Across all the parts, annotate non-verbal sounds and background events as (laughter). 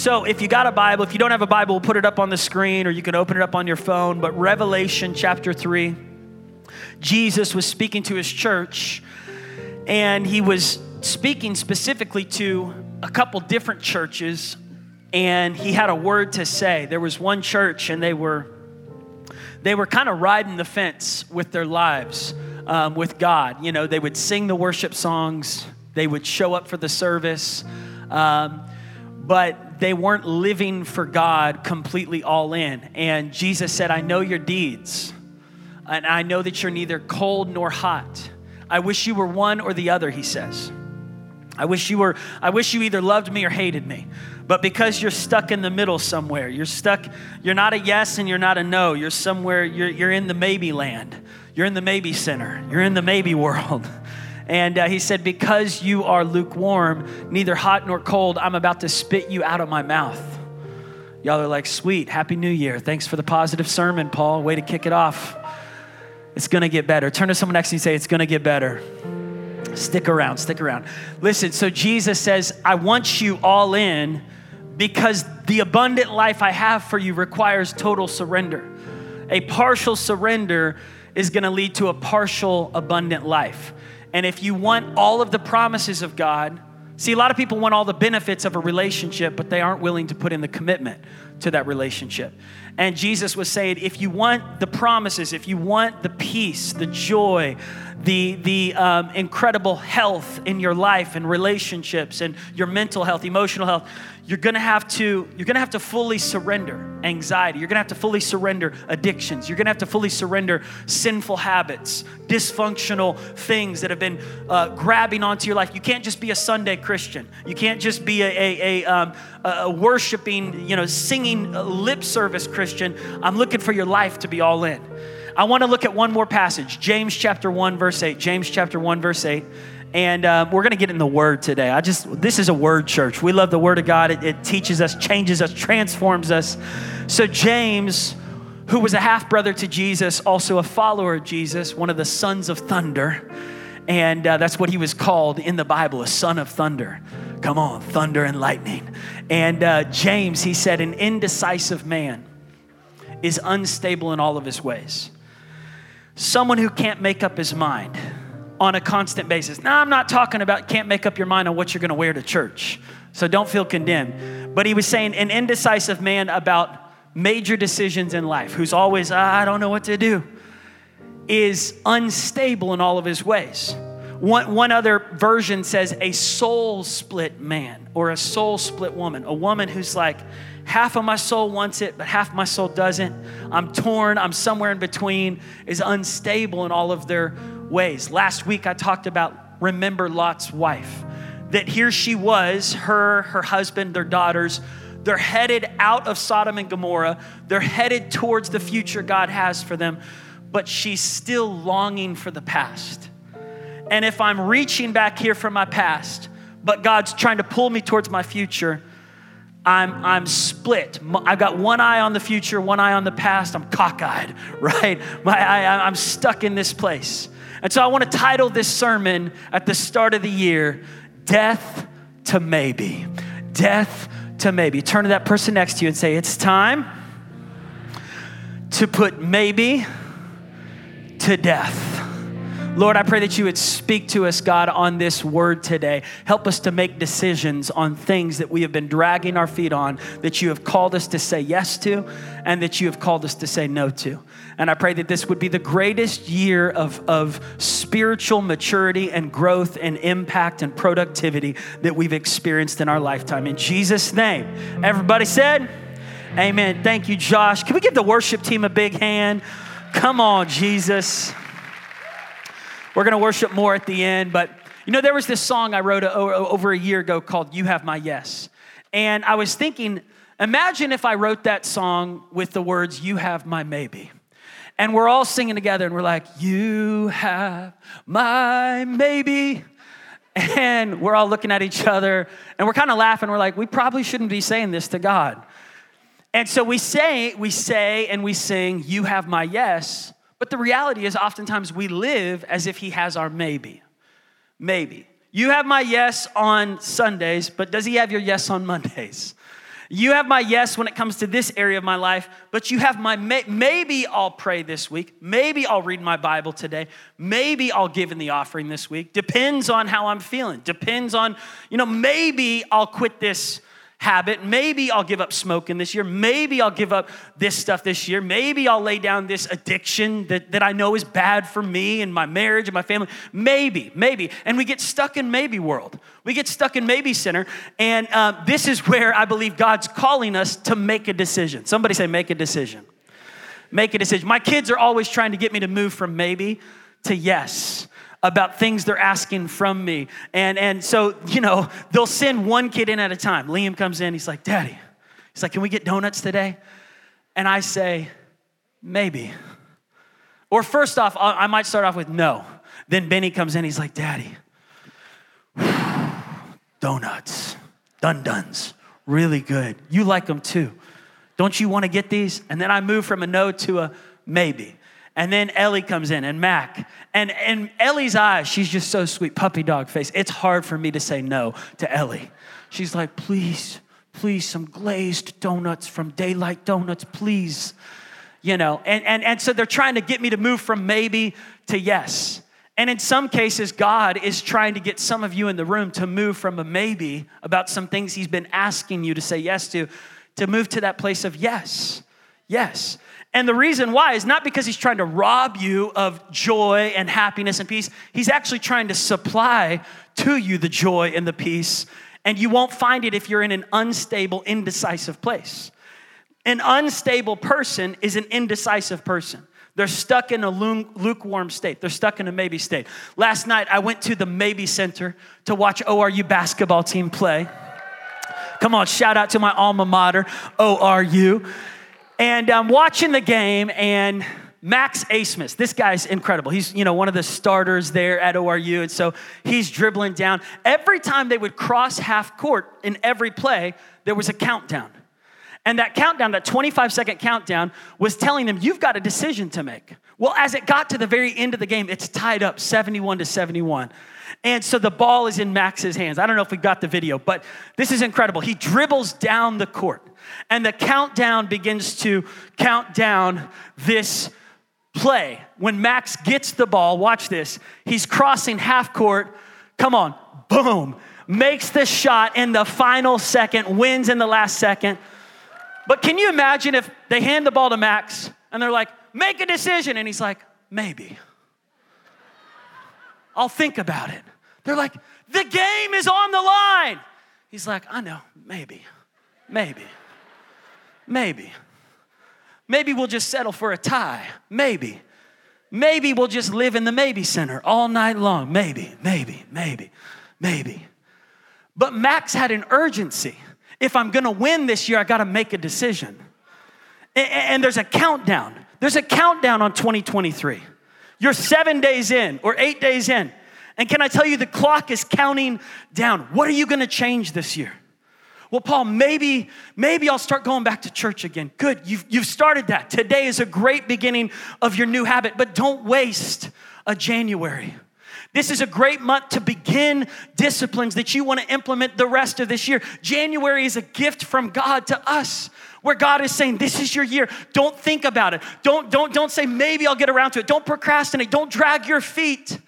So if you got a Bible, if you don't have a Bible, we'll put it up on the screen or you can open it up on your phone. But Revelation chapter 3, Jesus was speaking to his church and he was speaking specifically to a couple different churches and he had a word to say. There was one church and they were they were kind of riding the fence with their lives um, with God. You know, they would sing the worship songs, they would show up for the service, um, but they weren't living for God completely all in. And Jesus said, I know your deeds, and I know that you're neither cold nor hot. I wish you were one or the other, he says. I wish you were, I wish you either loved me or hated me. But because you're stuck in the middle somewhere, you're stuck, you're not a yes and you're not a no. You're somewhere, you're, you're in the maybe land. You're in the maybe center. You're in the maybe world. (laughs) And uh, he said, Because you are lukewarm, neither hot nor cold, I'm about to spit you out of my mouth. Y'all are like, Sweet, Happy New Year. Thanks for the positive sermon, Paul. Way to kick it off. It's gonna get better. Turn to someone next to you and say, It's gonna get better. Stick around, stick around. Listen, so Jesus says, I want you all in because the abundant life I have for you requires total surrender. A partial surrender is gonna lead to a partial abundant life. And if you want all of the promises of God, see, a lot of people want all the benefits of a relationship, but they aren't willing to put in the commitment to that relationship. And Jesus was saying, if you want the promises, if you want the peace, the joy, the, the um, incredible health in your life and relationships and your mental health, emotional health, you're gonna have to you're gonna have to fully surrender anxiety. You're gonna have to fully surrender addictions. You're gonna have to fully surrender sinful habits dysfunctional things that have been uh, grabbing onto your life. You can't just be a sunday christian. You can't just be a, a, a, um, a worshiping you know singing uh, lip service christian. I'm looking for your life to be all in i want to look at one more passage james chapter 1 verse 8 james chapter 1 verse 8 and uh, we're going to get in the Word today. I just, this is a Word church. We love the Word of God. It, it teaches us, changes us, transforms us. So, James, who was a half brother to Jesus, also a follower of Jesus, one of the sons of thunder, and uh, that's what he was called in the Bible, a son of thunder. Come on, thunder and lightning. And uh, James, he said, an indecisive man is unstable in all of his ways. Someone who can't make up his mind on a constant basis. Now, I'm not talking about can't make up your mind on what you're going to wear to church. So don't feel condemned. But he was saying an indecisive man about major decisions in life, who's always, ah, I don't know what to do, is unstable in all of his ways. One, one other version says a soul split man or a soul split woman, a woman who's like, half of my soul wants it, but half my soul doesn't. I'm torn, I'm somewhere in between, is unstable in all of their ways. Last week I talked about remember Lot's wife. That here she was, her, her husband, their daughters, they're headed out of Sodom and Gomorrah. They're headed towards the future God has for them, but she's still longing for the past. And if I'm reaching back here for my past, but God's trying to pull me towards my future, I'm, I'm split. I've got one eye on the future, one eye on the past. I'm cockeyed, (laughs) right? My, I, I'm stuck in this place. And so I want to title this sermon at the start of the year Death to Maybe. Death to Maybe. Turn to that person next to you and say, It's time to put maybe to death. Lord, I pray that you would speak to us, God, on this word today. Help us to make decisions on things that we have been dragging our feet on, that you have called us to say yes to, and that you have called us to say no to. And I pray that this would be the greatest year of, of spiritual maturity and growth and impact and productivity that we've experienced in our lifetime. In Jesus' name, everybody said, Amen. Thank you, Josh. Can we give the worship team a big hand? Come on, Jesus. We're going to worship more at the end, but you know, there was this song I wrote over a year ago called You Have My Yes. And I was thinking, imagine if I wrote that song with the words, You Have My Maybe. And we're all singing together and we're like, You have my maybe. And we're all looking at each other and we're kind of laughing. We're like, We probably shouldn't be saying this to God. And so we say, we say and we sing, You have my yes. But the reality is, oftentimes we live as if He has our maybe. Maybe. You have my yes on Sundays, but does He have your yes on Mondays? You have my yes when it comes to this area of my life, but you have my may- maybe I'll pray this week. Maybe I'll read my Bible today. Maybe I'll give in the offering this week. Depends on how I'm feeling. Depends on, you know, maybe I'll quit this habit. Maybe I'll give up smoking this year. Maybe I'll give up this stuff this year. Maybe I'll lay down this addiction that, that I know is bad for me and my marriage and my family. Maybe, maybe. And we get stuck in maybe world. We get stuck in maybe center. And uh, this is where I believe God's calling us to make a decision. Somebody say, make a decision. Make a decision. My kids are always trying to get me to move from maybe to yes about things they're asking from me. And, and so, you know, they'll send one kid in at a time. Liam comes in, he's like, Daddy, he's like, Can we get donuts today? And I say, Maybe. Or first off, I might start off with no. Then Benny comes in, he's like, Daddy, (sighs) donuts, dun duns, really good. You like them too. Don't you want to get these? And then I move from a no to a maybe. And then Ellie comes in and Mac. And in Ellie's eyes, she's just so sweet, puppy dog face. It's hard for me to say no to Ellie. She's like, please, please, some glazed donuts from Daylight Donuts, please. You know, and, and, and so they're trying to get me to move from maybe to yes. And in some cases, God is trying to get some of you in the room to move from a maybe about some things He's been asking you to say yes to, to move to that place of yes. Yes. And the reason why is not because he's trying to rob you of joy and happiness and peace. He's actually trying to supply to you the joy and the peace. And you won't find it if you're in an unstable, indecisive place. An unstable person is an indecisive person. They're stuck in a lukewarm state. They're stuck in a maybe state. Last night, I went to the Mabee Center to watch ORU basketball team play. Come on, shout out to my alma mater, ORU. And I'm watching the game, and Max Abmas, this guy's incredible. He's, you know, one of the starters there at ORU. And so he's dribbling down. Every time they would cross half court in every play, there was a countdown. And that countdown, that 25 second countdown, was telling them, you've got a decision to make. Well, as it got to the very end of the game, it's tied up 71 to 71. And so the ball is in Max's hands. I don't know if we got the video, but this is incredible. He dribbles down the court, and the countdown begins to count down this play. When Max gets the ball, watch this. He's crossing half court. Come on, boom. Makes the shot in the final second, wins in the last second. But can you imagine if they hand the ball to Max and they're like, make a decision? And he's like, maybe. I'll think about it. They're like, the game is on the line. He's like, I know, maybe, maybe, maybe. Maybe we'll just settle for a tie. Maybe. Maybe we'll just live in the maybe center all night long. Maybe, maybe, maybe, maybe. But Max had an urgency. If I'm gonna win this year, I gotta make a decision. And there's a countdown. There's a countdown on 2023. You're seven days in or eight days in. And can I tell you, the clock is counting down. What are you gonna change this year? Well, Paul, maybe, maybe I'll start going back to church again. Good, you've, you've started that. Today is a great beginning of your new habit, but don't waste a January. This is a great month to begin disciplines that you want to implement the rest of this year. January is a gift from God to us where God is saying, This is your year. Don't think about it. Don't, don't, don't say, Maybe I'll get around to it. Don't procrastinate. Don't drag your feet.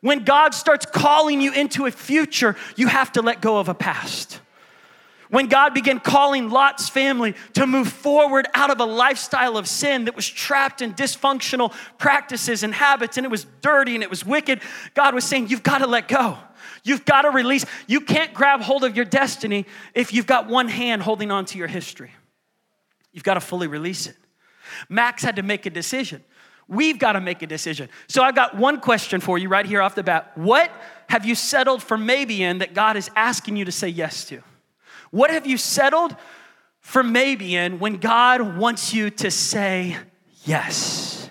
When God starts calling you into a future, you have to let go of a past. When God began calling Lot's family to move forward out of a lifestyle of sin that was trapped in dysfunctional practices and habits, and it was dirty and it was wicked, God was saying, You've got to let go. You've got to release. You can't grab hold of your destiny if you've got one hand holding on to your history. You've got to fully release it. Max had to make a decision. We've got to make a decision. So I've got one question for you right here off the bat. What have you settled for maybe in that God is asking you to say yes to? What have you settled for maybe in when God wants you to say yes?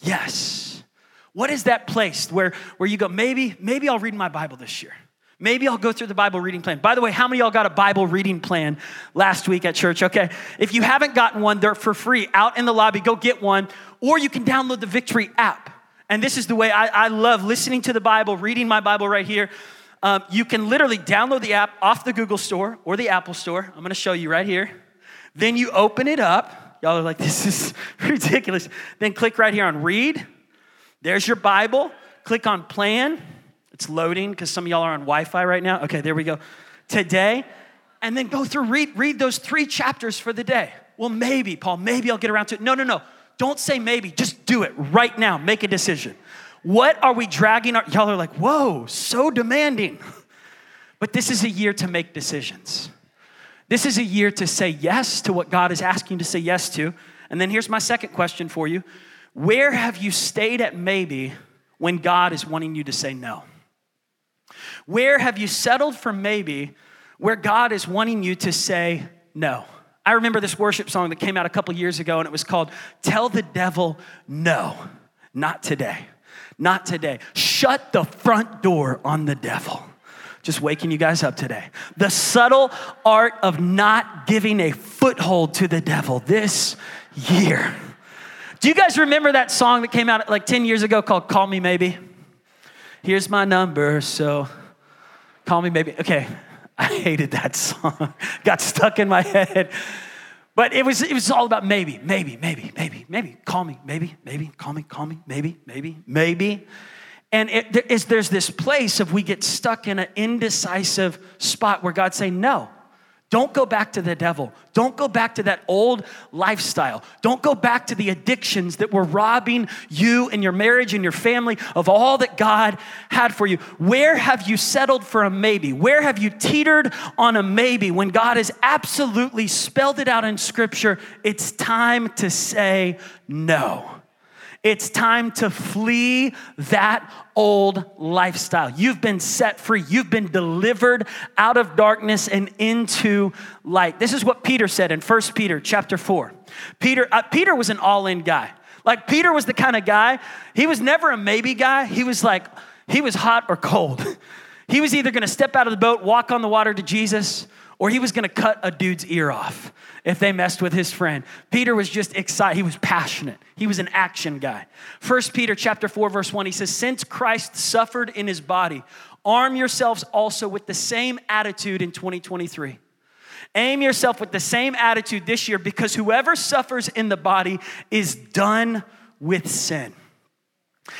Yes. What is that place where, where you go, maybe, maybe I'll read my Bible this year? Maybe I'll go through the Bible reading plan. By the way, how many y'all got a Bible reading plan last week at church? Okay. If you haven't gotten one, they're for free out in the lobby. Go get one. Or you can download the Victory app. And this is the way I, I love listening to the Bible, reading my Bible right here. Um, you can literally download the app off the Google Store or the Apple Store. I'm gonna show you right here. Then you open it up. Y'all are like, (laughs) this is ridiculous. Then click right here on read. There's your Bible. Click on plan. It's loading because some of y'all are on Wi Fi right now. Okay, there we go. Today. And then go through, read, read those three chapters for the day. Well, maybe, Paul, maybe I'll get around to it. No, no, no. Don't say maybe. Just do it right now. Make a decision. What are we dragging our, y'all are like, whoa, so demanding. (laughs) But this is a year to make decisions. This is a year to say yes to what God is asking you to say yes to. And then here's my second question for you Where have you stayed at maybe when God is wanting you to say no? Where have you settled for maybe where God is wanting you to say no? I remember this worship song that came out a couple years ago and it was called Tell the Devil No, Not Today. Not today. Shut the front door on the devil. Just waking you guys up today. The subtle art of not giving a foothold to the devil this year. Do you guys remember that song that came out like 10 years ago called Call Me Maybe? Here's my number, so call me maybe. Okay, (laughs) I hated that song. (laughs) Got stuck in my head. But it was, it was all about maybe, maybe, maybe, maybe, maybe. Call me, maybe, maybe, call me, call me, maybe, maybe, maybe. And it, there is, there's this place of we get stuck in an indecisive spot where God's saying, no, don't go back to the devil. Don't go back to that old lifestyle. Don't go back to the addictions that were robbing you and your marriage and your family of all that God had for you. Where have you settled for a maybe? Where have you teetered on a maybe when God has absolutely spelled it out in Scripture? It's time to say no. It's time to flee that old lifestyle. You've been set free. You've been delivered out of darkness and into light. This is what Peter said in 1 Peter chapter 4. Peter, uh, Peter was an all-in guy. Like Peter was the kind of guy, he was never a maybe guy. He was like, he was hot or cold. (laughs) He was either gonna step out of the boat, walk on the water to Jesus, or he was gonna cut a dude's ear off if they messed with his friend. Peter was just excited. He was passionate. He was an action guy. First Peter chapter 4 verse 1 he says since Christ suffered in his body arm yourselves also with the same attitude in 2023. Aim yourself with the same attitude this year because whoever suffers in the body is done with sin.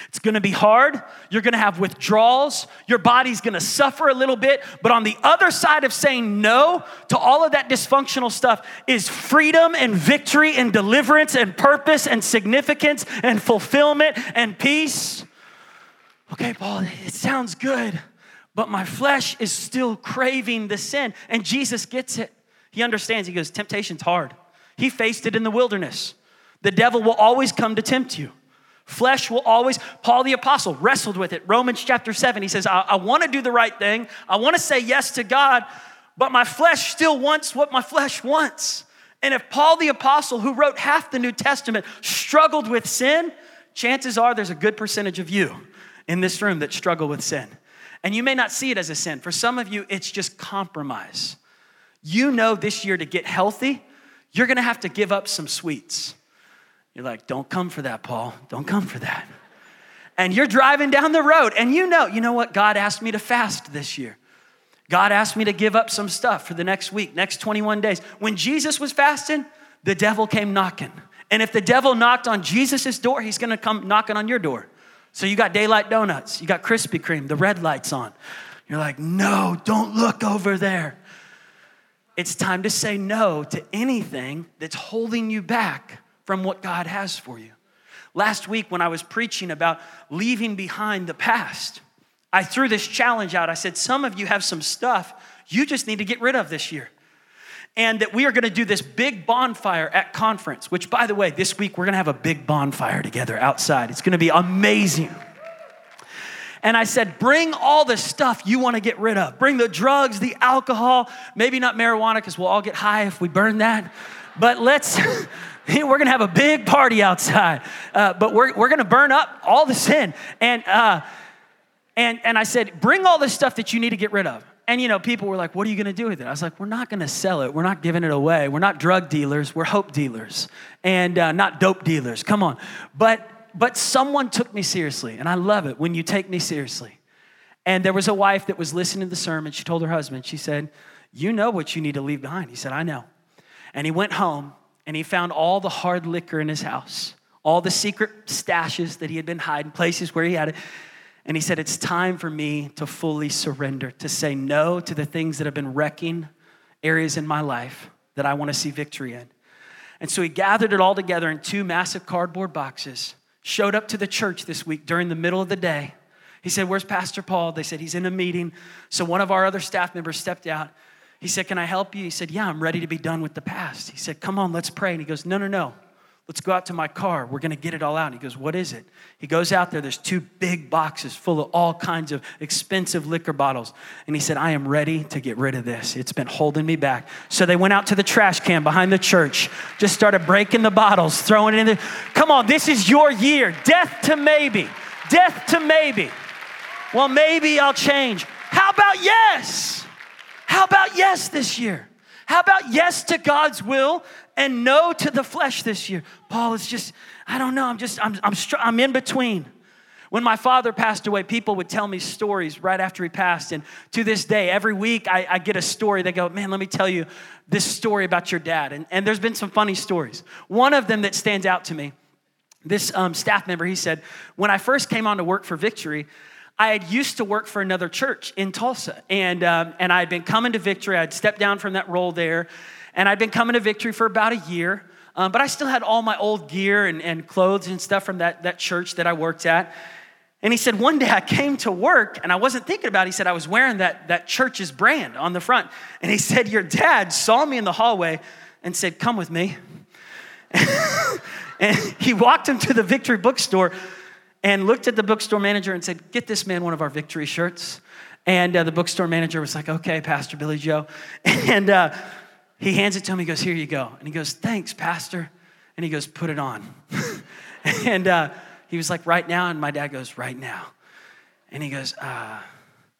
It's gonna be hard. You're gonna have withdrawals. Your body's gonna suffer a little bit. But on the other side of saying no to all of that dysfunctional stuff is freedom and victory and deliverance and purpose and significance and fulfillment and peace. Okay, Paul, it sounds good, but my flesh is still craving the sin. And Jesus gets it. He understands. He goes, Temptation's hard. He faced it in the wilderness. The devil will always come to tempt you. Flesh will always, Paul the Apostle wrestled with it. Romans chapter 7, he says, I, I want to do the right thing. I want to say yes to God, but my flesh still wants what my flesh wants. And if Paul the Apostle, who wrote half the New Testament, struggled with sin, chances are there's a good percentage of you in this room that struggle with sin. And you may not see it as a sin. For some of you, it's just compromise. You know this year to get healthy, you're gonna have to give up some sweets. You're like, don't come for that, Paul. Don't come for that. And you're driving down the road and you know, you know what? God asked me to fast this year. God asked me to give up some stuff for the next week, next 21 days. When Jesus was fasting, the devil came knocking. And if the devil knocked on Jesus' door, he's gonna come knocking on your door. So you got daylight donuts, you got Krispy Kreme, the red lights on. You're like, no, don't look over there. It's time to say no to anything that's holding you back from what God has for you. Last week, when I was preaching about leaving behind the past, I threw this challenge out. I said, Some of you have some stuff you just need to get rid of this year. And that we are gonna do this big bonfire at conference, which, by the way, this week we're gonna have a big bonfire together outside. It's gonna be amazing. And I said, bring all the stuff you want to get rid of. Bring the drugs, the alcohol, maybe not marijuana, because we'll all get high if we burn that. But let's, (laughs) we're gonna have a big party outside, uh, but we're, we're gonna burn up all the sin. And, uh, and, and I said, bring all the stuff that you need to get rid of. And you know, people were like, what are you gonna do with it? I was like, we're not gonna sell it. We're not giving it away. We're not drug dealers. We're hope dealers and uh, not dope dealers. Come on. But, but someone took me seriously, and I love it when you take me seriously. And there was a wife that was listening to the sermon. She told her husband, she said, You know what you need to leave behind. He said, I know. And he went home and he found all the hard liquor in his house, all the secret stashes that he had been hiding, places where he had it. And he said, It's time for me to fully surrender, to say no to the things that have been wrecking areas in my life that I want to see victory in. And so he gathered it all together in two massive cardboard boxes, showed up to the church this week during the middle of the day. He said, Where's Pastor Paul? They said, He's in a meeting. So one of our other staff members stepped out. He said, Can I help you? He said, Yeah, I'm ready to be done with the past. He said, Come on, let's pray. And he goes, No, no, no. Let's go out to my car. We're going to get it all out. And he goes, What is it? He goes out there. There's two big boxes full of all kinds of expensive liquor bottles. And he said, I am ready to get rid of this. It's been holding me back. So they went out to the trash can behind the church, just started breaking the bottles, throwing it in there. Come on, this is your year. Death to maybe. Death to maybe. Well, maybe I'll change. How about yes? How about yes this year? How about yes to God's will and no to the flesh this year. Paul is just, I don't know, I'm just, I'm, I'm, I'm in between. When my father passed away, people would tell me stories right after he passed. And to this day, every week I, I, get a story. They go, Man, let me tell you this story about your dad. And, and there's been some funny stories. One of them that stands out to me this um, staff member, he said, When I first came on to work for Victory, I had used to work for another church in Tulsa. And, um, and I had been coming to Victory. I'd stepped down from that role there. And I'd been coming to Victory for about a year, um, but I still had all my old gear and, and clothes and stuff from that, that church that I worked at. And he said, one day I came to work and I wasn't thinking about it. He said, I was wearing that, that church's brand on the front. And he said, Your dad saw me in the hallway and said, Come with me. (laughs) and he walked him to the Victory bookstore and looked at the bookstore manager and said, Get this man one of our Victory shirts. And uh, the bookstore manager was like, Okay, Pastor Billy Joe. (laughs) And uh, he hands it to him. He goes, Here you go. And he goes, Thanks, Pastor. And he goes, Put it on. (laughs) and uh, he was like, Right now. And my dad goes, Right now. And he goes, uh,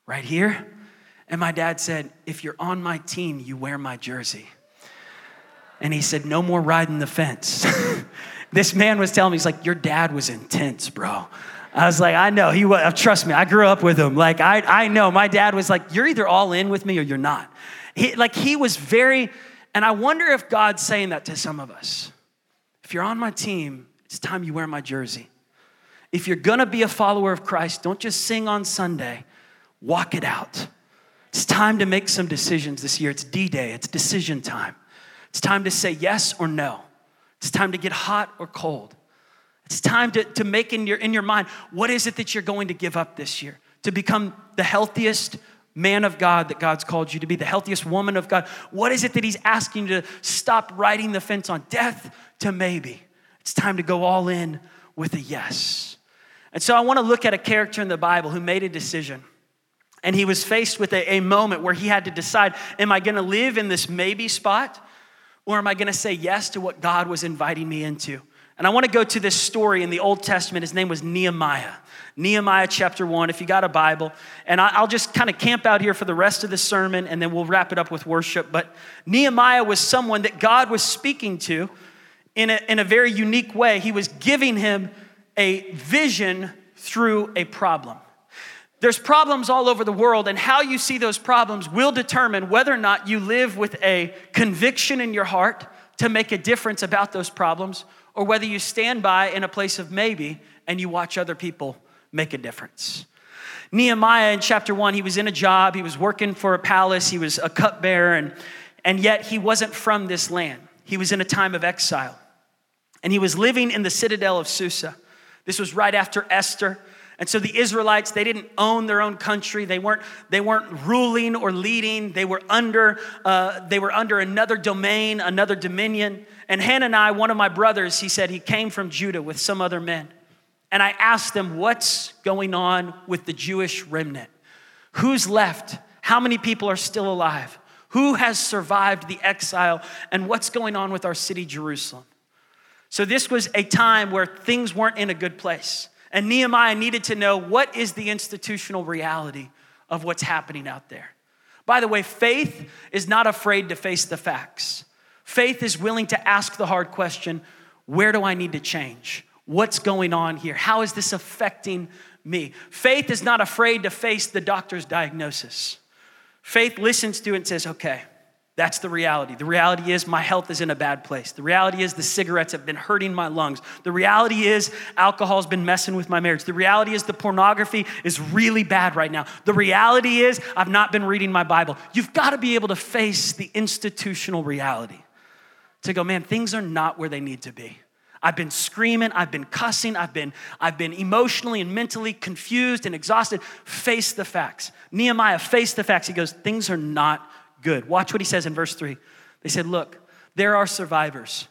Right here. And my dad said, If you're on my team, you wear my jersey. And he said, No more riding the fence. (laughs) this man was telling me, He's like, Your dad was intense, bro. I was like, I know. He was, uh, trust me, I grew up with him. Like, I, I know. My dad was like, You're either all in with me or you're not. He, like, he was very and I wonder if God's saying that to some of us. If you're on my team, it's time you wear my jersey. If you're gonna be a follower of Christ, don't just sing on Sunday, walk it out. It's time to make some decisions this year. It's D Day, it's decision time. It's time to say yes or no. It's time to get hot or cold. It's time to, to make in your, in your mind what is it that you're going to give up this year to become the healthiest, man of God that God's called you to be, the healthiest woman of God? What is it that He's asking you to stop riding the fence on? Death to maybe. It's time to go all in with a yes. And so I want to look at a character in the Bible who made a decision. And he was faced with a, a moment where he had to decide Am I going to live in this maybe spot? Or am I going to say yes to what God was inviting me into? And I want to go to this story in the Old Testament. His name was Nehemiah. Nehemiah chapter 1, if you got a Bible. And I'll just kind of camp out here for the rest of the sermon and then we'll wrap it up with worship. But Nehemiah was someone that God was speaking to in a, in a very unique way. He was giving him a vision through a problem. There's problems all over the world, and how you see those problems will determine whether or not you live with a conviction in your heart to make a difference about those problems, or whether you stand by in a place of maybe and you watch other people make a difference. Nehemiah in chapter one, he was in a job, he was working for a palace, he was a cupbearer, and, and yet he wasn't from this land. He was in a time of exile. And he was living in the citadel of Susa. This was right after Esther. And so the Israelites, they didn't own their own country. They weren't, they weren't ruling or leading. They were under, uh, they were under another domain, another dominion. And Hanani, one of my brothers, he said he came from Judah with some other men. And I asked them, What's going on with the Jewish remnant? Who's left? How many people are still alive? Who has survived the exile? And what's going on with our city, Jerusalem? So, this was a time where things weren't in a good place. And Nehemiah needed to know what is the institutional reality of what's happening out there. By the way, faith is not afraid to face the facts. Faith is willing to ask the hard question where do I need to change? What's going on here? How is this affecting me. Faith is not afraid to face the doctor's diagnosis. Faith listens to it and says, okay, that's the reality. The reality is my health is in a bad place. The reality is the cigarettes have been hurting my lungs. The reality is alcohol's been messing with my marriage. The reality is the pornography is really bad right now. The reality is I've not been reading my Bible. You've got to be able to face the institutional reality to go, man, things are not where they need to be. I've been screaming, I've been cussing, I've been, I've been emotionally and mentally confused and exhausted. Face the facts. Nehemiah faced the facts. He goes, Things are not good. Watch what he says in verse three. They said, Look, there are survivors,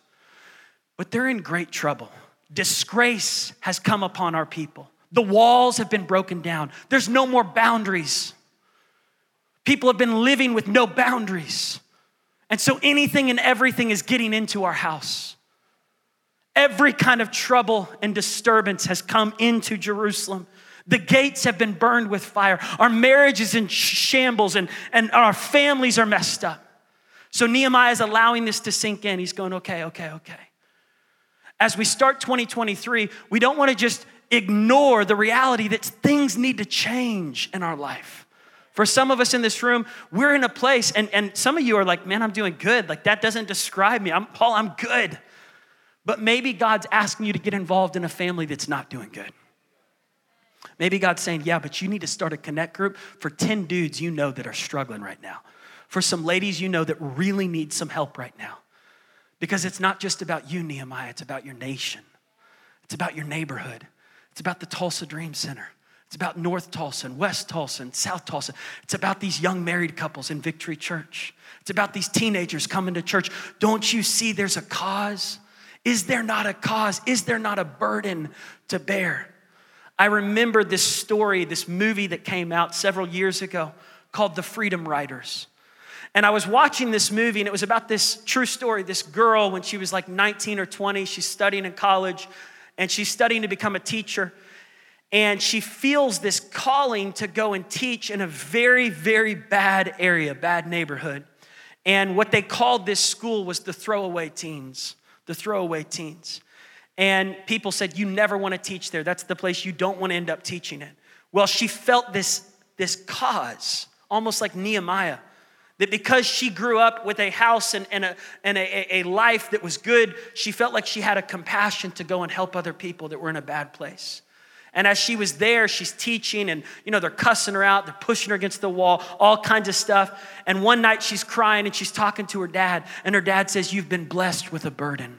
but they're in great trouble. Disgrace has come upon our people. The walls have been broken down. There's no more boundaries. People have been living with no boundaries. And so anything and everything is getting into our house. Every kind of trouble and disturbance has come into Jerusalem. The gates have been burned with fire. Our marriage is in shambles and, and our families are messed up. So Nehemiah is allowing this to sink in. He's going, okay, okay, okay. As we start 2023, we don't want to just ignore the reality that things need to change in our life. For some of us in this room, we're in a place, and, and some of you are like, man, I'm doing good. Like, that doesn't describe me. I'm, Paul, I'm good. But maybe God's asking you to get involved in a family that's not doing good. Maybe God's saying, yeah, but you need to start a connect group for 10 dudes you know that are struggling right now, for some ladies you know that really need some help right now. Because it's not just about you, Nehemiah, it's about your nation, it's about your neighborhood, it's about the Tulsa Dream Center. It's about North Tulsa and West Tulsa and South Tulsa. It's about these young married couples in Victory Church. It's about these teenagers coming to church. Don't you see there's a cause? Is there not a cause? Is there not a burden to bear? I remember this story, this movie that came out several years ago called The Freedom Writers. And I was watching this movie, and it was about this true story. This girl, when she was like 19 or 20, she's studying in college, and she's studying to become a teacher and she feels this calling to go and teach in a very, very bad area, bad neighborhood. And what they called this school was the throwaway teens, the throwaway teens. And people said, You never want to teach there. That's the place you don't want to end up teaching it. Well, she felt this, this cause, almost like Nehemiah, that because she grew up with a house and, and, a, and a, a life that was good, she felt like she had a compassion to go and help other people that were in a bad place. And as she was there, she's teaching, and you know, they're cussing her out, they're pushing her against the wall, all kinds of stuff. And one night she's crying and she's talking to her dad, and her dad says, You've been blessed with a burden.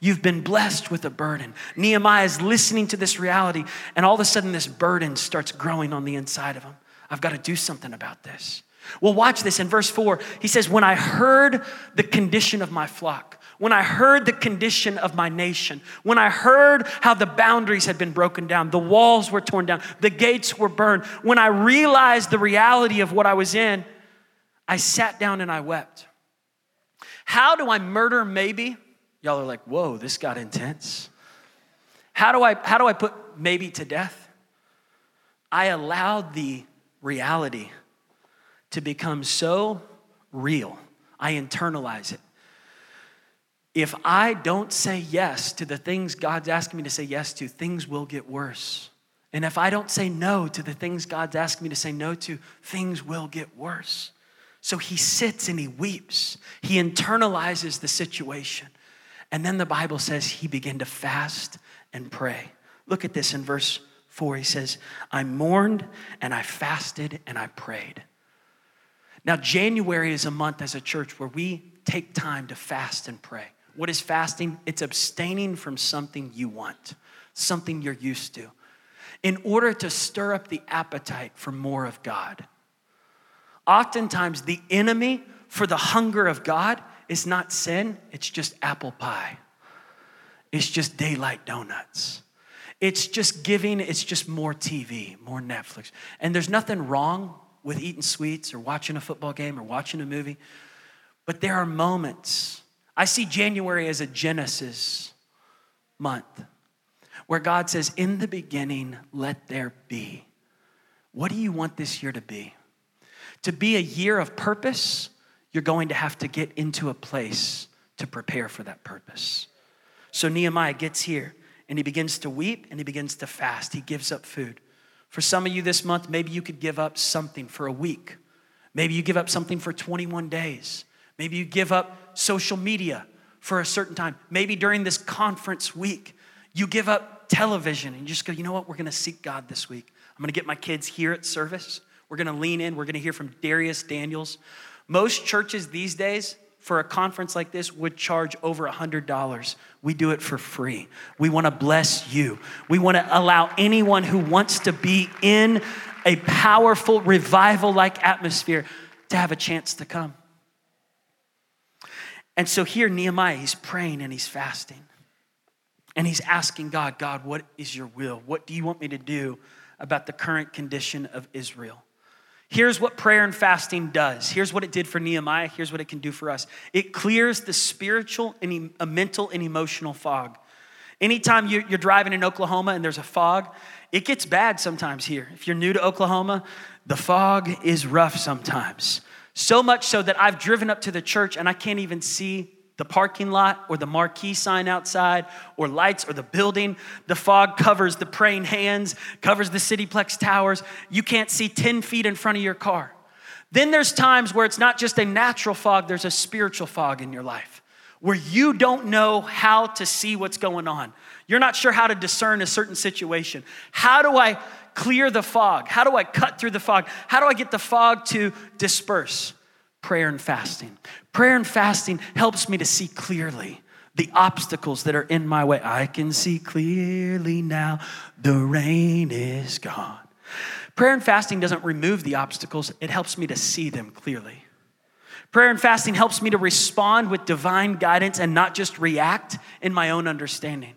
You've been blessed with a burden. Nehemiah is listening to this reality, and all of a sudden, this burden starts growing on the inside of him. I've got to do something about this. Well, watch this in verse 4. He says, When I heard the condition of my flock, when I heard the condition of my nation, when I heard how the boundaries had been broken down, the walls were torn down, the gates were burned, when I realized the reality of what I was in, I sat down and I wept. How do I murder maybe? Y'all are like, whoa, this got intense. How do I, how do I put maybe to death? I allowed the reality to become so real. I internalize it if I don't say yes to the things God's asking me to say yes to, things will get worse. And if I don't say no to the things God's asking me to say no to, things will get worse. So he sits and he weeps. He internalizes the situation. And then the Bible says he began to fast and pray. Look at this in verse 4. He says, I mourned and I fasted and I prayed. Now, January is a month as a church where we take time to fast and pray. What is fasting? It's abstaining from something you want, something you're used to, in order to stir up the appetite for more of God. Oftentimes, the enemy for the hunger of God is not sin, it's just apple pie. It's just daylight donuts. It's just giving, it's just more TV, more Netflix. And there's nothing wrong with eating sweets or watching a football game or watching a movie, but there are moments I see January as a Genesis month where God says, In the beginning, let there be. What do you want this year to be? To be a year of purpose, you're going to have to get into a place to prepare for that purpose. So Nehemiah gets here and he begins to weep and he begins to fast. He gives up food. For some of you this month, maybe you could give up something for a week. Maybe you give up something for 21 days. Maybe you give up social media for a certain time. Maybe during this conference week, you give up television and you just go, you know what? We're going to seek God this week. I'm going to get my kids here at service. We're going to lean in. We're going to hear from Dharius Daniels. Most churches these days, for a conference like this would charge over $100. We do it for free. We want to bless you. We want to allow anyone who wants to be in a powerful revival like atmosphere to have a chance to come. And so here, Nehemiah, he's praying and he's fasting. And he's asking God, God, what is your will? What do you want me to do about the current condition of Israel? Here's what prayer and fasting does. Here's what it did for Nehemiah. Here's what it can do for us it clears the spiritual and mental and emotional fog. Anytime you're driving in Oklahoma and there's a fog, it gets bad sometimes here. If you're new to Oklahoma, the fog is rough sometimes. So much so that I've driven up to the church and I can't even see the parking lot or the marquee sign outside or lights or the building. The fog covers the praying hands, covers the Cityplex towers. You can't see 10 feet in front of your car. Then there's times where it's not just a natural fog, there's a spiritual fog in your life where you don't know how to see what's going on. You're not sure how to discern a certain situation. How do I clear the fog? How do I cut through the fog? How do I get the fog to disperse? Prayer and fasting. Prayer and fasting helps me to see clearly the obstacles that are in my way. I can see clearly now, the rain is gone. Prayer and fasting doesn't remove the obstacles, it helps me to see them clearly. Prayer and fasting helps me to respond with divine guidance and not just react in my own understanding.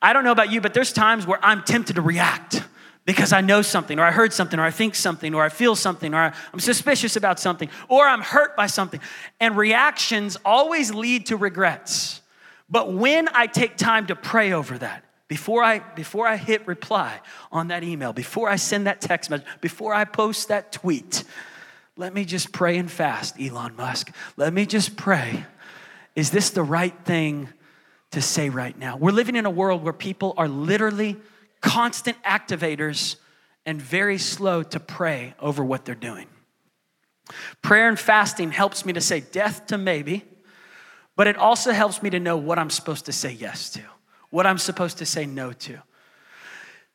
I don't know about you, but there's times where I'm tempted to react because I know something, or I heard something, or I think something, or I feel something, or I'm suspicious about something, or I'm hurt by something. And reactions always lead to regrets. But when I take time to pray over that, before I, before I hit reply on that email, before I send that text message, before I post that tweet, let me just pray and fast, Elon Musk. Let me just pray. Is this the right thing to say right now? We're living in a world where people are literally constant activators and very slow to pray over what they're doing. Prayer and fasting helps me to say death to maybe, but it also helps me to know what I'm supposed to say yes to, what I'm supposed to say no to.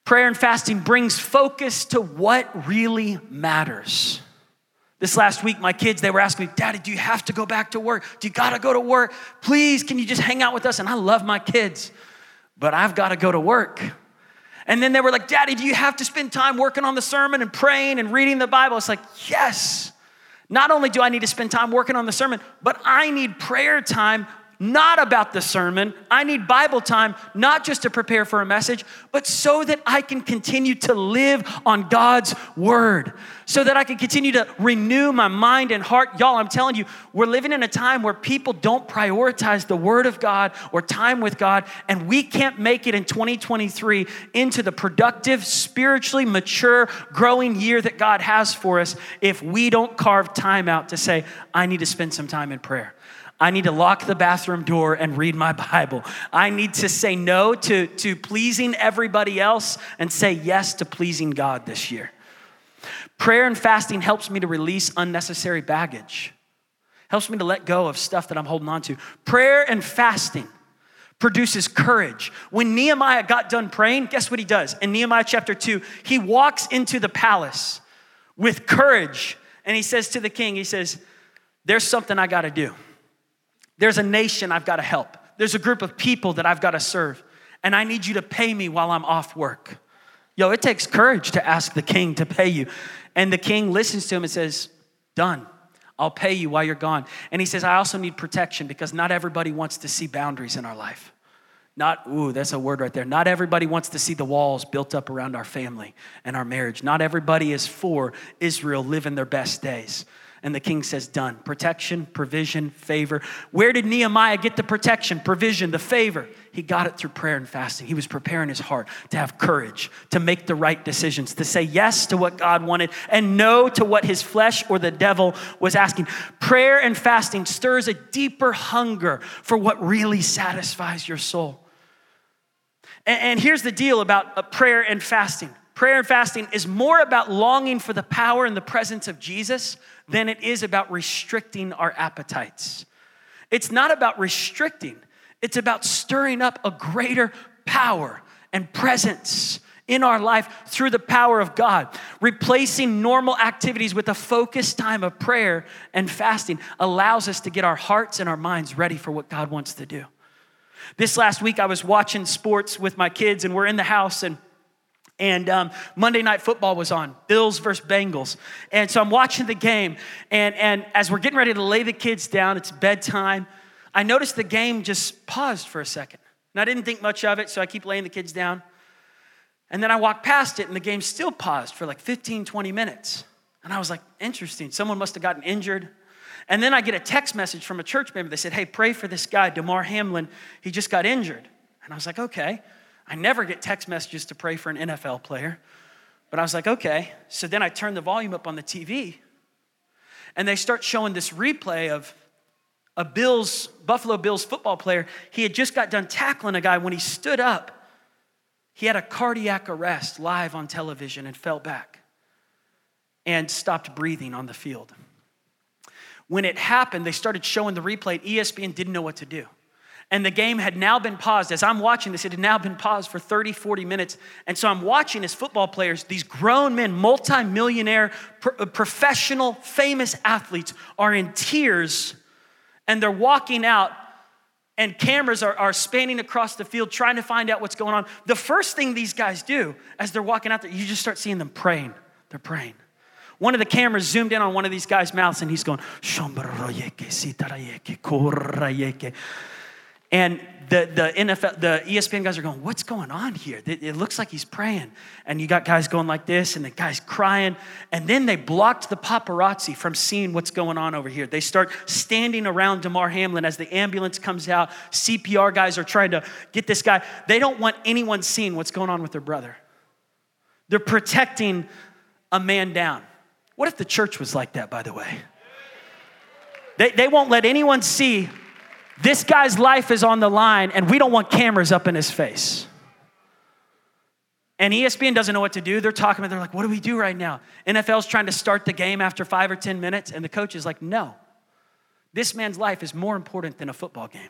Prayer and fasting brings focus to what really matters. This last week, my kids, they were asking me, Daddy, do you have to go back to work? Do you gotta go to work? Please, can you just hang out with us? And I love my kids, but I've gotta go to work. And then they were like, Daddy, do you have to spend time working on the sermon and praying and reading the Bible? It's like, yes. Not only do I need to spend time working on the sermon, but I need prayer time not about the sermon. I need Bible time, not just to prepare for a message, but so that I can continue to live on God's word, so that I can continue to renew my mind and heart. Y'all, I'm telling you, we're living in a time where people don't prioritize the word of God or time with God, and we can't make it in 2023 into the productive, spiritually mature, growing year that God has for us if we don't carve time out to say, I need to spend some time in prayer. I need to lock the bathroom door and read my Bible. I need to say no to, to pleasing everybody else and say yes to pleasing God this year. Prayer and fasting helps me to release unnecessary baggage, helps me to let go of stuff that I'm holding on to. Prayer and fasting produces courage. When Nehemiah got done praying, guess what he does? In Nehemiah chapter 2, he walks into the palace with courage and he says to the king, he says, There's something I got to do. There's a nation I've got to help. There's a group of people that I've got to serve. And I need you to pay me while I'm off work. Yo, it takes courage to ask the king to pay you. And the king listens to him and says, Done. I'll pay you while you're gone. And he says, I also need protection because not everybody wants to see boundaries in our life. Not, ooh, that's a word right there. Not everybody wants to see the walls built up around our family and our marriage. Not everybody is for Israel living their best days. And the king says, Done. Protection, provision, favor. Where did Nehemiah get the protection, provision, the favor? He got it through prayer and fasting. He was preparing his heart to have courage, to make the right decisions, to say yes to what God wanted and no to what his flesh or the devil was asking. Prayer and fasting stirs a deeper hunger for what really satisfies your soul. And, here's the deal about uh, prayer and fasting prayer and fasting is more about longing for the power and the presence of Jesus than it is about restricting our appetites. It's not about restricting, it's about stirring up a greater power and presence in our life through the power of God. Replacing normal activities with a focused time of prayer and fasting allows us to get our hearts and our minds ready for what God wants to do. This last week, I was watching sports with my kids, and we're in the house, and and um, Monday Night Football was on, Bills versus Bengals. And so I'm watching the game, and, and as we're getting ready to lay the kids down, it's bedtime, I noticed the game just paused for a second. And I didn't think much of it, so I keep laying the kids down. And then I walked past it, and the game still paused for like 15, 20 minutes. And I was like, interesting, someone must have gotten injured. And then I get a text message from a church member. They said, hey, pray for this guy, Damar Hamlin. He just got injured. And I was like, okay. I never get text messages to pray for an NFL player. But I was like, okay. So then I turned the volume up on the TV, and they start showing this replay of a Bills, Buffalo Bills football player. He had just got done tackling a guy. When he stood up, he had a cardiac arrest live on television and fell back and stopped breathing on the field. When it happened, they started showing the replay. ESPN didn't know what to do. And the game had now been paused. As I'm watching this, it had now been paused for 30, 40 minutes. And so I'm watching as football players, these grown men, multimillionaire, pro- uh, professional, famous athletes, are in tears and they're walking out, and cameras are, are spanning across the field trying to find out what's going on. The first thing these guys do as they're walking out there, you just start seeing them praying. They're praying. One of the cameras zoomed in on one of these guys' mouths and he's going, and the, the NFL, the ESPN guys are going, what's going on here? It looks like he's praying. And you got guys going like this, and the guy's crying. And then they blocked the paparazzi from seeing what's going on over here. They start standing around Damar Hamlin as the ambulance comes out. CPR guys are trying to get this guy. They don't want anyone seeing what's going on with their brother. They're protecting a man down. What if the church was like that, by the way? They, they won't let anyone see this guy's life is on the line, and we don't want cameras up in his face. And ESPN doesn't know what to do. They're talking about, they're like, what do we do right now? NFL's trying to start the game after five or 10 minutes, and the coach is like, no. This man's life is more important than a football game.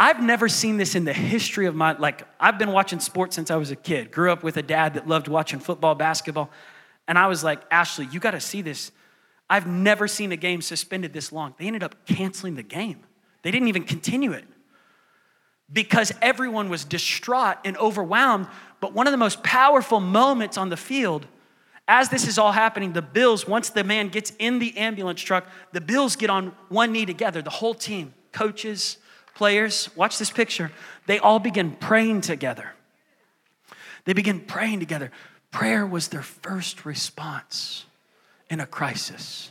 I've never seen this in the history of my like I've been watching sports since I was a kid. Grew up with a dad that loved watching football, basketball, and I was like, "Ashley, you got to see this. I've never seen a game suspended this long." They ended up canceling the game. They didn't even continue it because everyone was distraught and overwhelmed. But one of the most powerful moments on the field, as this is all happening, the Bills, once the man gets in the ambulance truck, the Bills get on one knee together, the whole team, coaches, players. Watch this picture. They all begin praying together. They begin praying together. Prayer was their first response in a crisis.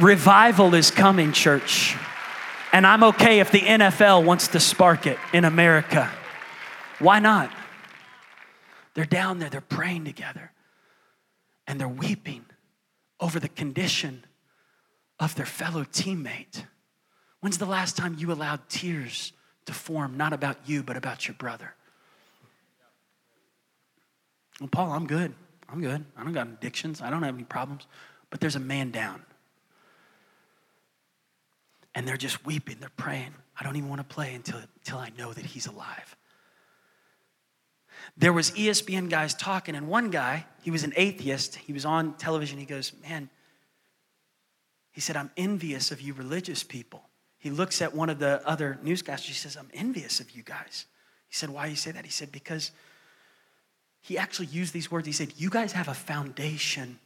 Revival is coming, church. And I'm okay if the NFL wants to spark it in America. Why not? They're down there, they're praying together, and they're weeping over the condition of their fellow teammate. When's the last time you allowed tears to form, not about you, but about your brother? Well, Paul, I'm good. I'm good. I don't got addictions. I don't have any problems. But there's a man down and they're just weeping, they're praying. I don't even want to play until, until I know that he's alive. There was ESPN guys talking, and one guy, he was an atheist, he was on television, he goes, Man, he said, I'm envious of you religious people. He looks at one of the other newscasters, he says, I'm envious of you guys. He said, Why do you say that? He said, Because he actually used these words. He said, You guys have a foundation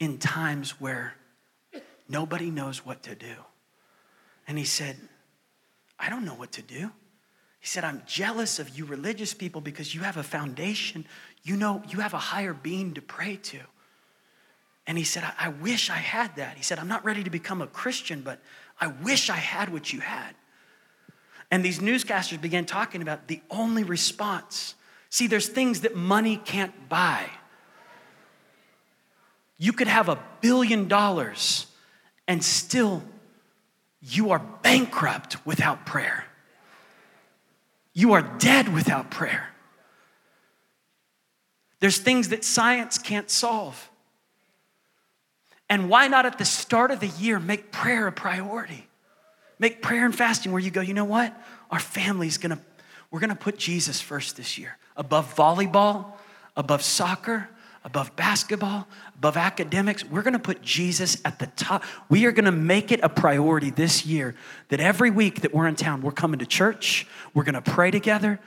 in times where nobody knows what to do. And he said, I don't know what to do. He said, I'm jealous of you religious people because you have a foundation. You know, you have a higher being to pray to. And he said, I, I wish I had that. He said, I'm not ready to become a Christian, but I wish I had what you had. And these newscasters began talking about the only response. See, there's things that money can't buy. You could have a billion dollars and still you are bankrupt without prayer. You are dead without prayer. There's things that science can't solve. And why not at the start of the year make prayer a priority? Make prayer and fasting where you go, you know what? Our family's gonna, we're gonna put Jesus first this year, above volleyball, above soccer, above basketball, above academics. We're gonna put Jesus at the top. We are gonna make it a priority this year that every week that we're in town, we're coming to church, we're gonna pray together.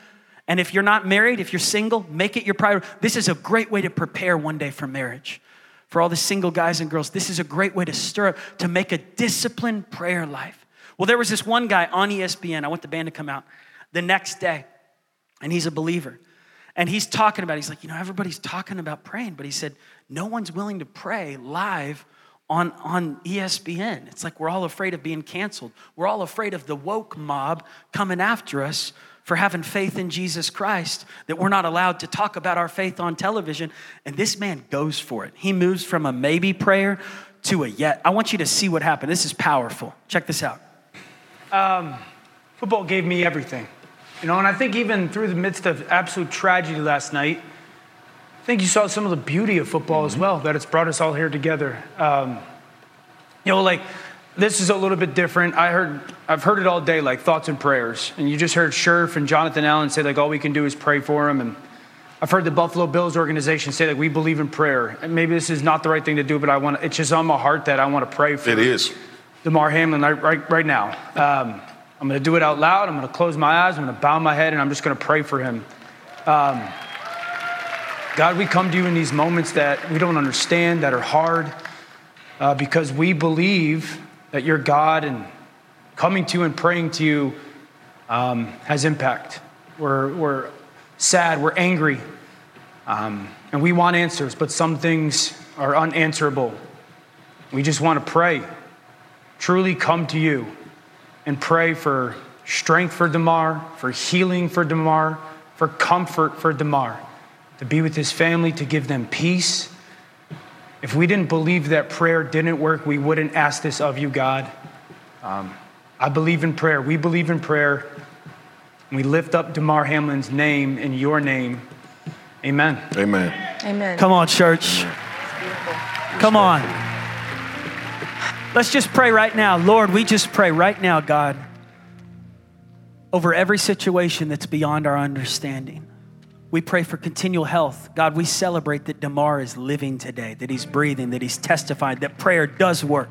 And if you're not married, if you're single, make it your priority. This is a great way to prepare one day for marriage. For all the single guys and girls, this is a great way to stir up, to make a disciplined prayer life. Well, there was this one guy on ESPN. I want the band to come out the next day, and he's a believer. And he's talking about, he's like, you know, everybody's talking about praying, but he said, no one's willing to pray live on, on ESPN. It's like we're all afraid of being canceled. We're all afraid of the woke mob coming after us for having faith in Jesus Christ, that we're not allowed to talk about our faith on television. And this man goes for it. He moves from a maybe prayer to a yet. I want you to see what happened. This is powerful. Check this out. Um, football gave me everything. You know, and I think even through the midst of absolute tragedy last night, I think you saw some of the beauty of football mm-hmm. as well, that it's brought us all here together. Um, you know, like this is a little bit different. I heard, I've heard it all day, like thoughts and prayers. And you just heard Scherff and Jonathan Allen say, like, all we can do is pray for him. And I've heard the Buffalo Bills organization say, like, we believe in prayer. And maybe this is not the right thing to do, but I want, it's just on my heart that I want to pray for. It is. Damar Hamlin right, right, right now. Um, I'm going to do it out loud. I'm going to close my eyes. I'm going to bow my head and I'm just going to pray for him. Um, God, we come to you in these moments that we don't understand, that are hard, uh, because we believe that you're God and coming to you and praying to you um, has impact. We're, we're sad, we're angry, um, and we want answers, but some things are unanswerable. We just want to pray, truly come to you and pray for strength for Damar, for healing for Damar, for comfort for Damar, to be with his family, to give them peace. If we didn't believe that prayer didn't work, we wouldn't ask this of you, God. Um, I believe in prayer. We believe in prayer. We lift up Damar Hamlin's name in your name. Amen. Amen. Amen. Come on, church. Come on. Let's just pray right now. Lord, we just pray right now, God, over every situation that's beyond our understanding. We pray for continual health. God, we celebrate that Damar is living today, that he's breathing, that he's testified, that prayer does work,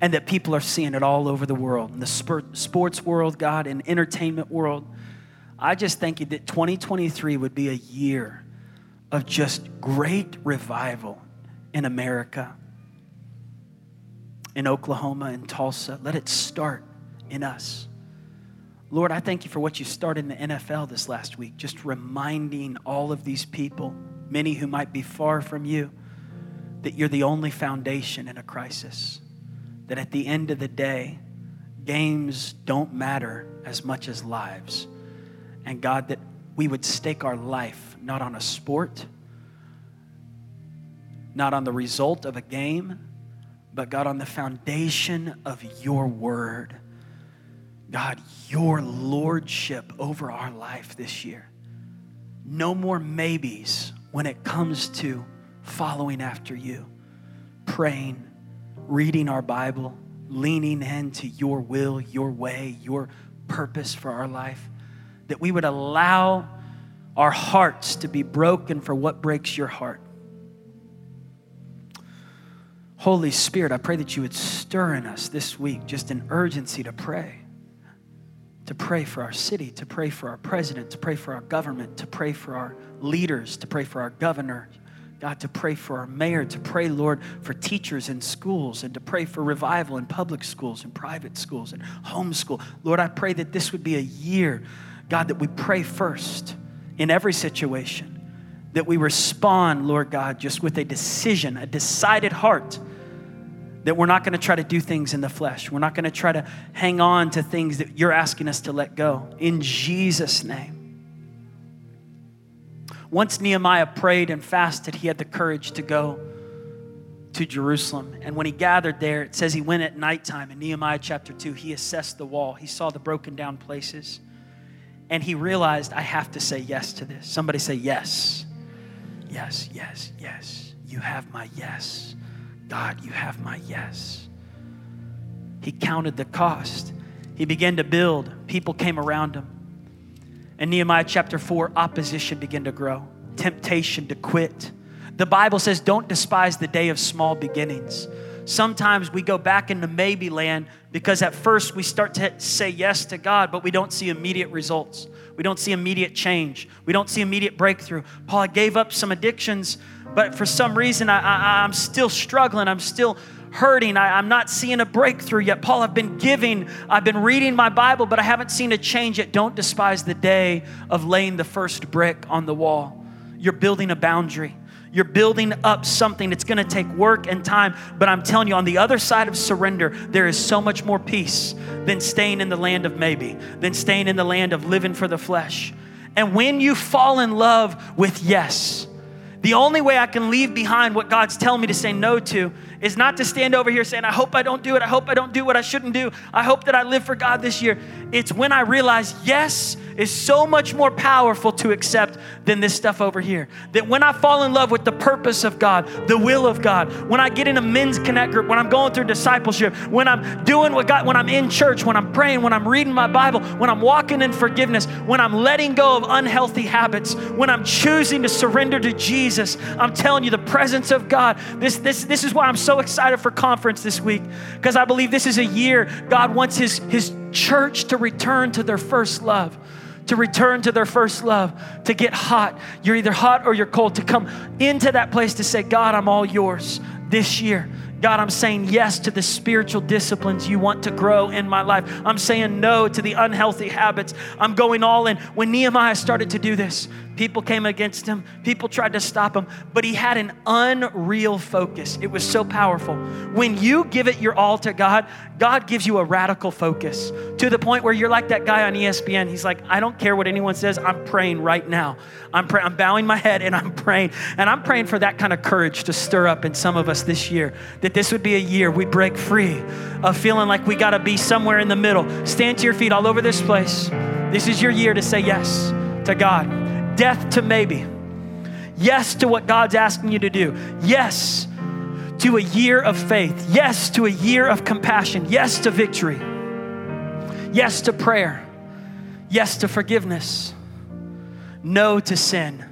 and that people are seeing it all over the world, in the sports world, God, in entertainment world. I just thank you that 2023 would be a year of just great revival in America in Oklahoma and Tulsa. Let it start in us. Lord, I thank you for what you started in the NFL this last week, just reminding all of these people, many who might be far from you, that you're the only foundation in a crisis. That at the end of the day, games don't matter as much as lives. And God, that we would stake our life not on a sport, not on the result of a game, but God, on the foundation of your word. God, your lordship over our life this year. No more maybes when it comes to following after you, praying, reading our Bible, leaning into your will, your way, your purpose for our life. That we would allow our hearts to be broken for what breaks your heart Holy Spirit, I pray that you would stir in us this week just an urgency to pray. To pray for our city, to pray for our president, to pray for our government, to pray for our leaders, to pray for our governor, God, to pray for our mayor, to pray, Lord, for teachers in schools, and to pray for revival in public schools and private schools and homeschool. Lord, I pray that this would be a year, God, that we pray first in every situation, that we respond, Lord God, just with a decision, a decided heart that we're not going to try to do things in the flesh. We're not going to try to hang on to things that you're asking us to let go. In Jesus' name. Once Nehemiah prayed and fasted, he had the courage to go to Jerusalem. And when he gathered there, it says he went at nighttime. In Nehemiah chapter 2, he assessed the wall, he saw the broken down places. And he realized, I have to say yes to this. Somebody say yes. Yes, yes, yes. You have my yes. God, you have my yes. He counted the cost. He began to build. People came around him. In Nehemiah chapter 4, opposition began to grow, temptation to quit. The Bible says, don't despise the day of small beginnings. Sometimes we go back into maybe land because at first we start to say yes to God, but we don't see immediate results. We don't see immediate change. We don't see immediate breakthrough. Paul, I gave up some addictions, but for some reason I, I'm still struggling. I'm still hurting. I, am not seeing a breakthrough yet. Paul, I've been giving, I've been reading my Bible, but I haven't seen a change yet. Don't despise the day of laying the first brick on the wall. You're building a boundary. You're building up something. It's going to take work and time, but I'm telling you, on the other side of surrender, there is so much more peace than staying in the land of maybe, than staying in the land of living for the flesh. And when you fall in love with yes, the only way I can leave behind what God's telling me to say no to is not to stand over here saying, I hope I don't do it. I hope I don't do what I shouldn't do. I hope that I live for God this year. It's when I realize yes is so much more powerful to accept than this stuff over here. That when I fall in love with the purpose of God, the will of God, when I get in a men's connect group, when I'm going through discipleship, when I'm doing what God, when I'm in church, when I'm praying, when I'm reading my Bible, when I'm walking in forgiveness, when I'm letting go of unhealthy habits, when I'm choosing to surrender to Jesus, I'm telling you the presence of God. This, this, this is why I'm so excited for conference this week because I believe this is a year God wants his, his church to return to their first love to return to their first love, to get hot. You're either hot or you're cold, to come into that place to say, God, I'm all yours this year. God, I'm saying yes to the spiritual disciplines you want to grow in my life. I'm saying no to the unhealthy habits. I'm going all in. When Nehemiah started to do this, People came against him, people tried to stop him, but he had an unreal focus. It was so powerful. When you give it your all to God, God gives you a radical focus to the point where you're like that guy on ESPN. He's like, I don't care what anyone says, I'm praying right now. I'm, pray- I'm bowing my head and I'm praying. And I'm praying for that kind of courage to stir up in some of us this year, that this would be a year we break free of feeling like we got to be somewhere in the middle. Stand to your feet all over this place. This is your year to say yes to God death to maybe. Yes to what God's asking you to do. Yes to a year of faith. Yes to a year of compassion. Yes to victory. Yes to prayer. Yes to forgiveness. No to sin.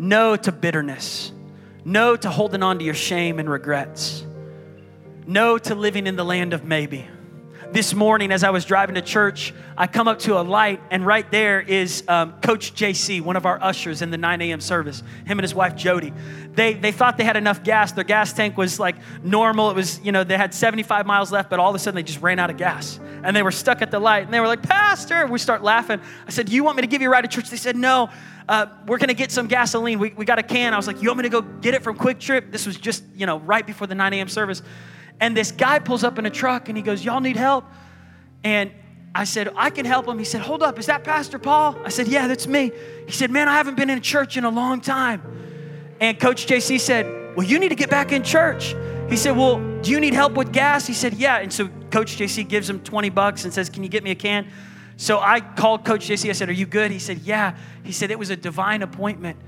No to bitterness. No to holding on to your shame and regrets. No to living in the land of maybe this morning as I was driving to church, I come up to a light, and right there is um, Coach JC, one of our ushers in the 9 a.m. service, him and his wife Jody. They, they thought they had enough gas. Their gas tank was like normal. It was, you know, they had 75 miles left, but all of a sudden they just ran out of gas. And they were stuck at the light, and they were like, Pastor, we start laughing. I said, Do you want me to give you a ride to church? They said, No. Uh, we're to get some gasoline. We, we got a can. I was like, You want me to go get it from QuikTrip? This was just, you know, right before the 9 a.m. service. And this guy pulls up in a truck and he goes, Y'all need help? And I said, I can help him. He said, Hold up, is that Pastor Paul? I said, Yeah, that's me. He said, Man, I haven't been in church in a long time. And Coach JC said, Well, you need to get back in church. He said, Well, do you need help with gas? He said, Yeah. And so Coach JC gives him 20 bucks and says, Can you get me a can? So I called Coach JC. I said, Are you good? He said, Yeah. He said, It was a divine appointment.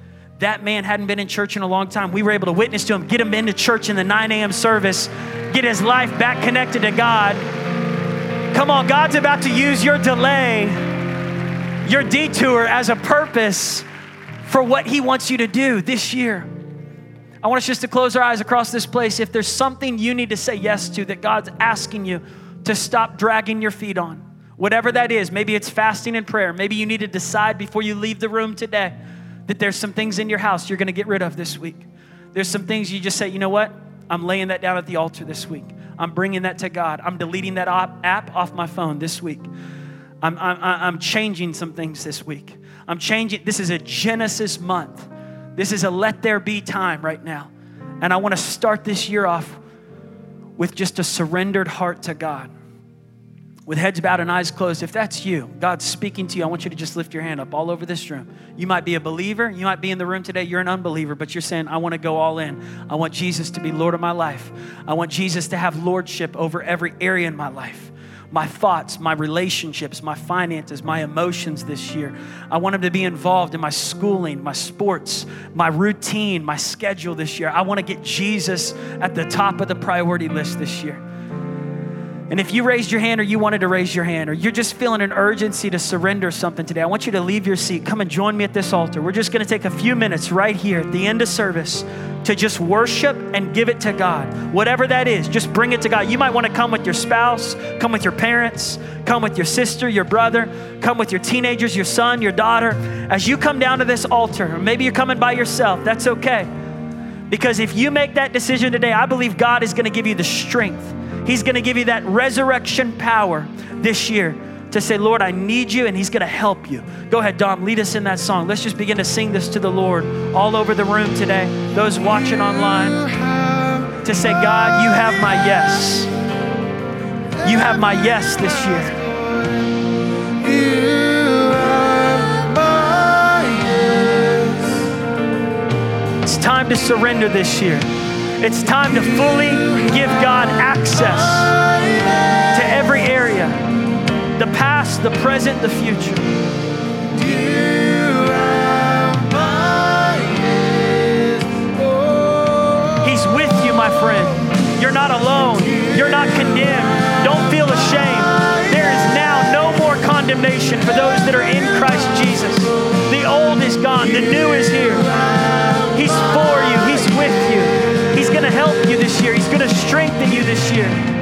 That man hadn't been in church in a long time. We were able to witness to him, get him into church in the 9 a.m. service, get his life back connected to God. Come on, God's about to use your delay, your detour as a purpose for what He wants you to do this year. I want us just to close our eyes across this place. If there's something you need to say yes to that God's asking you to stop dragging your feet on, whatever that is, maybe it's fasting and prayer. Maybe you need to decide before you leave the room today that there's some things in your house you're going to get rid of this week. There's some things you just say, you know what? I'm laying that down at the altar this week. I'm bringing that to God. I'm deleting that app off my phone this week. I'm, I'm, I'm changing some things this week. I'm changing. This is a Genesis month. This is a let there be time right now. And I want to start this year off with just a surrendered heart to God with heads bowed and eyes closed, if that's you, God's speaking to you, I want you to just lift your hand up all over this room. You might be a believer, you might be in the room today, you're an unbeliever, but you're saying, I want to go all in. I want Jesus to be Lord of my life. I want Jesus to have lordship over every area in my life. my thoughts, my relationships, my finances, my emotions this year. I want Him to be involved in my schooling, my sports, my routine, my schedule this year. I want to get Jesus at the top of the priority list this year. And if you raised your hand or you wanted to raise your hand or you're just feeling an urgency to surrender something today, I want you to leave your seat. Come and join me at this altar. We're just going to take a few minutes right here at the end of service to just worship and give it to God. Whatever that is, just bring it to God. You might want to come with your spouse, come with your parents, come with your sister, your brother, come with your teenagers, your son, your daughter. As you come down to this altar, or maybe you're coming by yourself, that's okay. Because if you make that decision today, I believe God is going to give you the strength He's going to give you that resurrection power this year to say, Lord, I need you, and He's going to help you. Go ahead, Dom, lead us in that song. Let's just begin to sing this to the Lord all over the room today, those watching online, to say, God, you have my yes. You have my yes this year. It's time to surrender this year. It's time to fully give God access to every area the past, the present, the future. He's with you, my friend. You're not alone. You're not condemned. Don't feel ashamed. There is now no more condemnation for those that are in Christ Jesus. The old is gone, the new is here. He's for you, help you this year. He's going to strengthen you this year.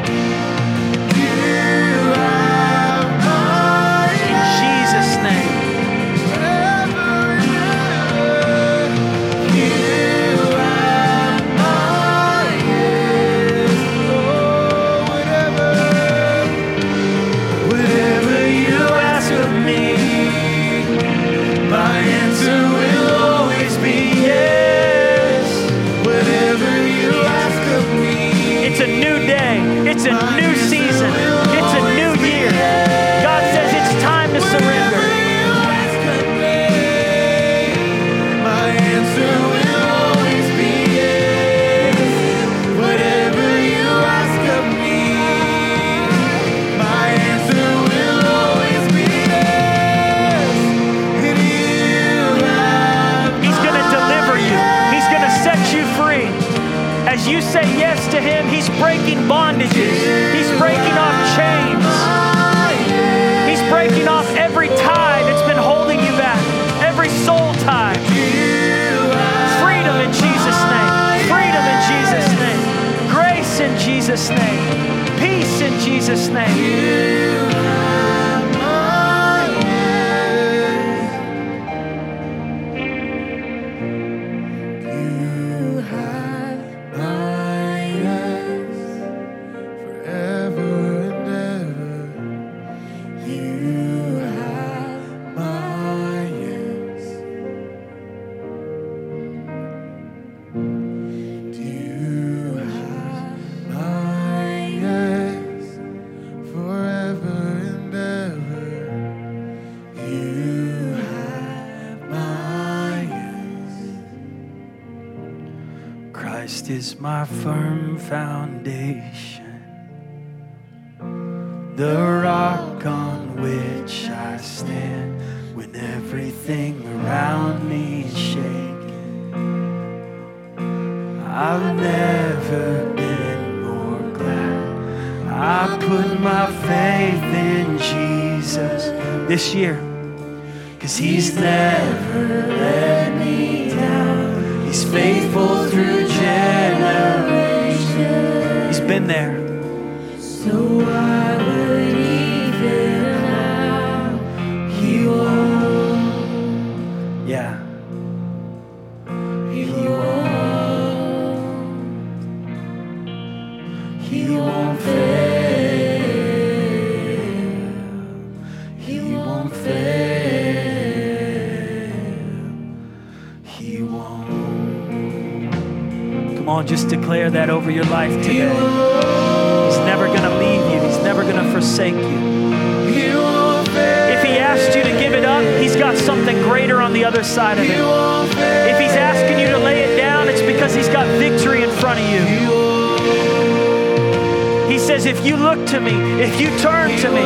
Is my firm foundation, the rock on which I stand when everything around me is shaking. I've never been more glad. I put my faith in Jesus this year, cause He's never left just of. If He's asking you to lay it down, it's because He's got victory in front of you. He says, if you look to me, if you turn to me,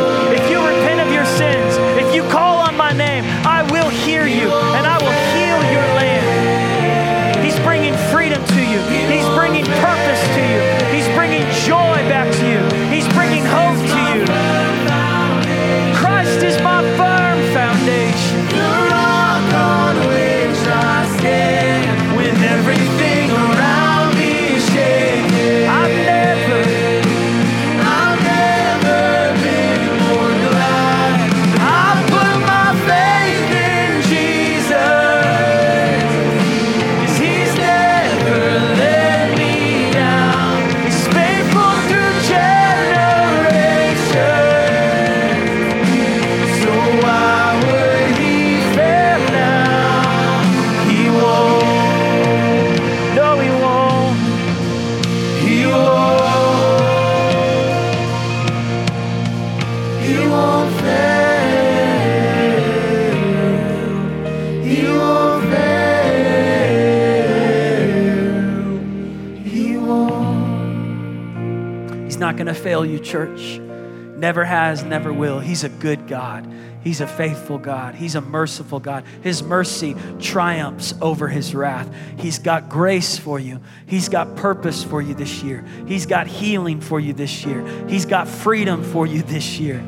fail you, church. Never has, never will. He's a good God. He's a faithful God. He's a merciful God. His mercy triumphs over his wrath. He's got grace for you. He's got purpose for you this year. He's got healing for you this year. He's got freedom for you this year,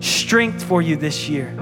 strength for you this year.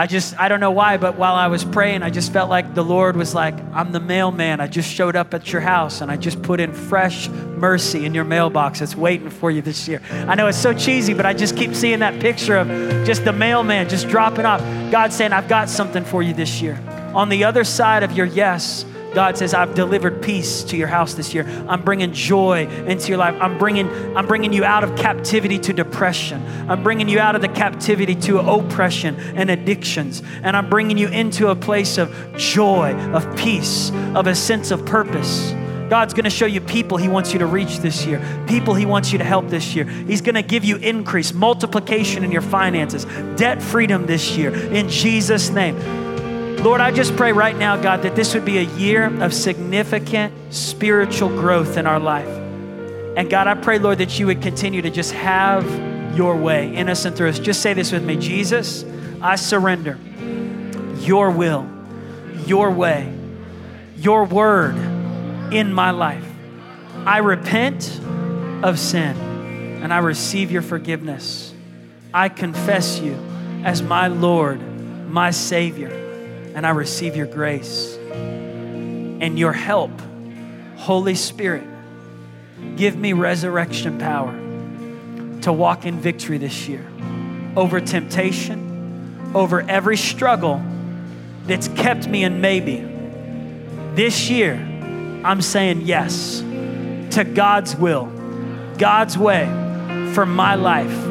I just, I don't know why, but while I was praying, I just felt like the Lord was like, I'm the mailman. I just showed up at your house and I just put in fresh mercy in your mailbox. It's waiting for you this year. I know it's so cheesy, but I just keep seeing that picture of just the mailman just dropping off. God saying, I've got something for you this year. On the other side of your yes, God says, I've delivered peace to your house this year. I'm bringing joy into your life. I'm bringing, I'm bringing you out of captivity to depression. I'm bringing you out of the captivity to oppression and addictions. And I'm bringing you into a place of joy, of peace, of a sense of purpose. God's gonna show you people He wants you to reach this year, people He wants you to help this year. He's gonna give you increase, multiplication in your finances, debt freedom this year, in Jesus' name. Lord, I just pray right now, God, that this would be a year of significant spiritual growth in our life. And God, I pray, Lord, that you would continue to just have your way in us and through us. Just say this with me Jesus, I surrender your will, your way, your word in my life. I repent of sin and I receive your forgiveness. I confess you as my Lord, my Savior and I receive your grace and your help. Holy Spirit, give me resurrection power to walk in victory this year over temptation, over every struggle that's kept me in maybe. This year, I'm saying yes to God's will, God's way for my life.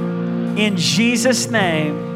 In Jesus' name,